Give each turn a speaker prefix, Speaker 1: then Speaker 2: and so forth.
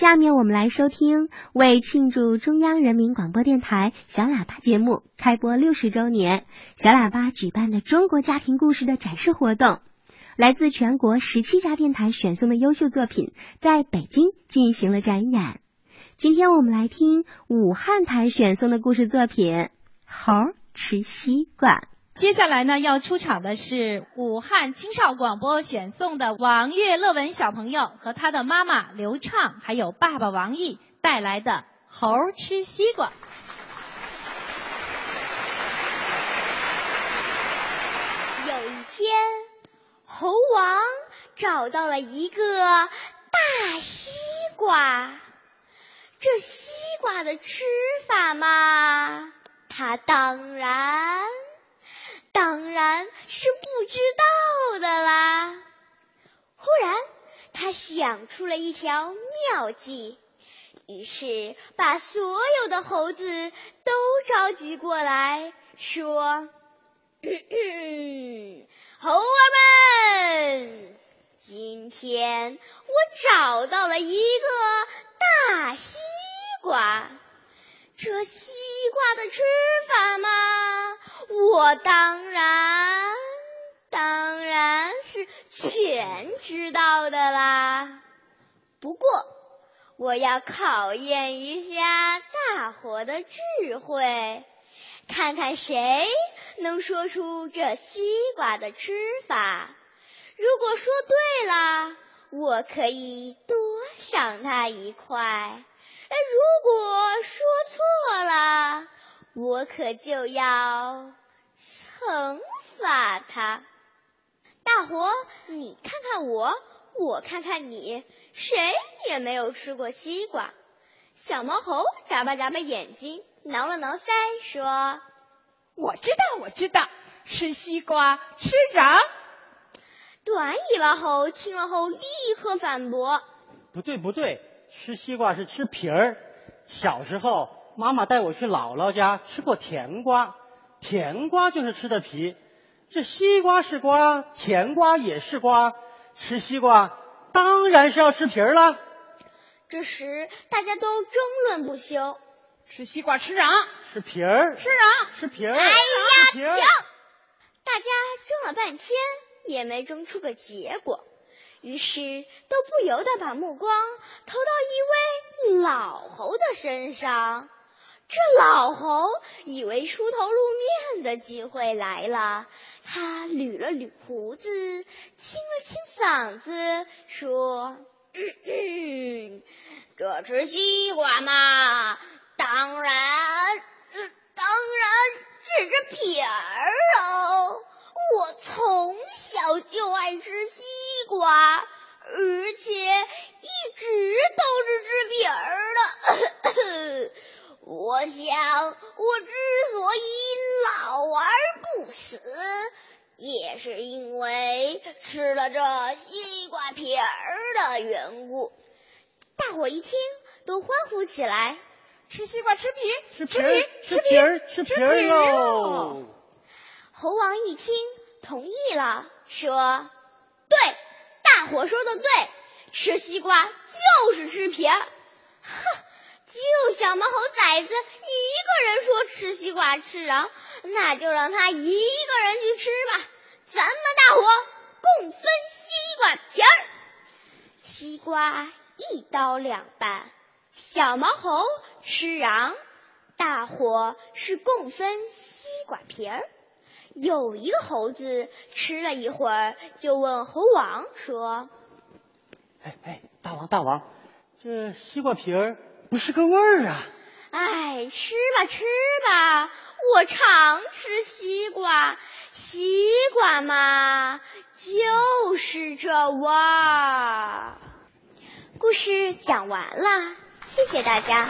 Speaker 1: 下面我们来收听为庆祝中央人民广播电台小喇叭节目开播六十周年，小喇叭举办的中国家庭故事的展示活动。来自全国十七家电台选送的优秀作品在北京进行了展演。今天我们来听武汉台选送的故事作品《猴吃西瓜》。
Speaker 2: 接下来呢，要出场的是武汉青少广播选送的王悦乐文小朋友和他的妈妈刘畅，还有爸爸王毅带来的《猴吃西瓜》。
Speaker 3: 有一天，猴王找到了一个大西瓜。这西瓜的吃法嘛，他当然。是不知道的啦！忽然，他想出了一条妙计，于是把所有的猴子都召集过来，说：“ 猴儿们，今天我找到了一个大西瓜，这西瓜的吃法吗。”我当然，当然是全知道的啦。不过，我要考验一下大伙的智慧，看看谁能说出这西瓜的吃法。如果说对了，我可以多赏他一块；如果说错了，我可就要。惩罚他，大伙，你看看我，我看看你，谁也没有吃过西瓜。小毛猴眨巴眨巴眼睛，挠了挠腮，说：“
Speaker 4: 我知道，我知道，吃西瓜吃瓤。”
Speaker 3: 短尾巴猴听了后立刻反驳：“
Speaker 5: 不对，不对，吃西瓜是吃皮儿。小时候，妈妈带我去姥姥家吃过甜瓜。”甜瓜就是吃的皮，这西瓜是瓜，甜瓜也是瓜，吃西瓜当然是要吃皮儿了。
Speaker 3: 这时大家都争论不休，
Speaker 4: 吃西瓜吃瓤，
Speaker 5: 吃皮儿，
Speaker 4: 吃瓤，
Speaker 5: 吃皮儿。
Speaker 3: 哎呀，停！大家争了半天也没争出个结果，于是都不由得把目光投到一位老猴的身上。这老猴以为出头露面的机会来了，他捋了捋胡子，清了清嗓子，说：“这吃西瓜嘛，当然，当然是这皮儿哦。我从小就爱吃西瓜，而且一直都是吃皮儿的。”我想，我之所以老而不死，也是因为吃了这西瓜皮儿的缘故。大伙一听，都欢呼起来：“
Speaker 4: 吃西瓜，吃皮，
Speaker 5: 吃皮，吃皮儿，吃皮儿哟！”
Speaker 3: 猴王一听，同意了，说：“对，大伙说的对，吃西瓜就是吃皮儿。”就小毛猴崽子一个人说吃西瓜吃瓤，那就让他一个人去吃吧。咱们大伙共分西瓜皮儿。西瓜一刀两半，小毛猴吃瓤，大伙是共分西瓜皮儿。有一个猴子吃了一会儿，就问猴王说：“
Speaker 5: 哎哎，大王大王，这西瓜皮儿？”不是个味儿啊！
Speaker 3: 哎，吃吧吃吧，我常吃西瓜，西瓜嘛就是这味儿。故事讲完了，谢谢大家。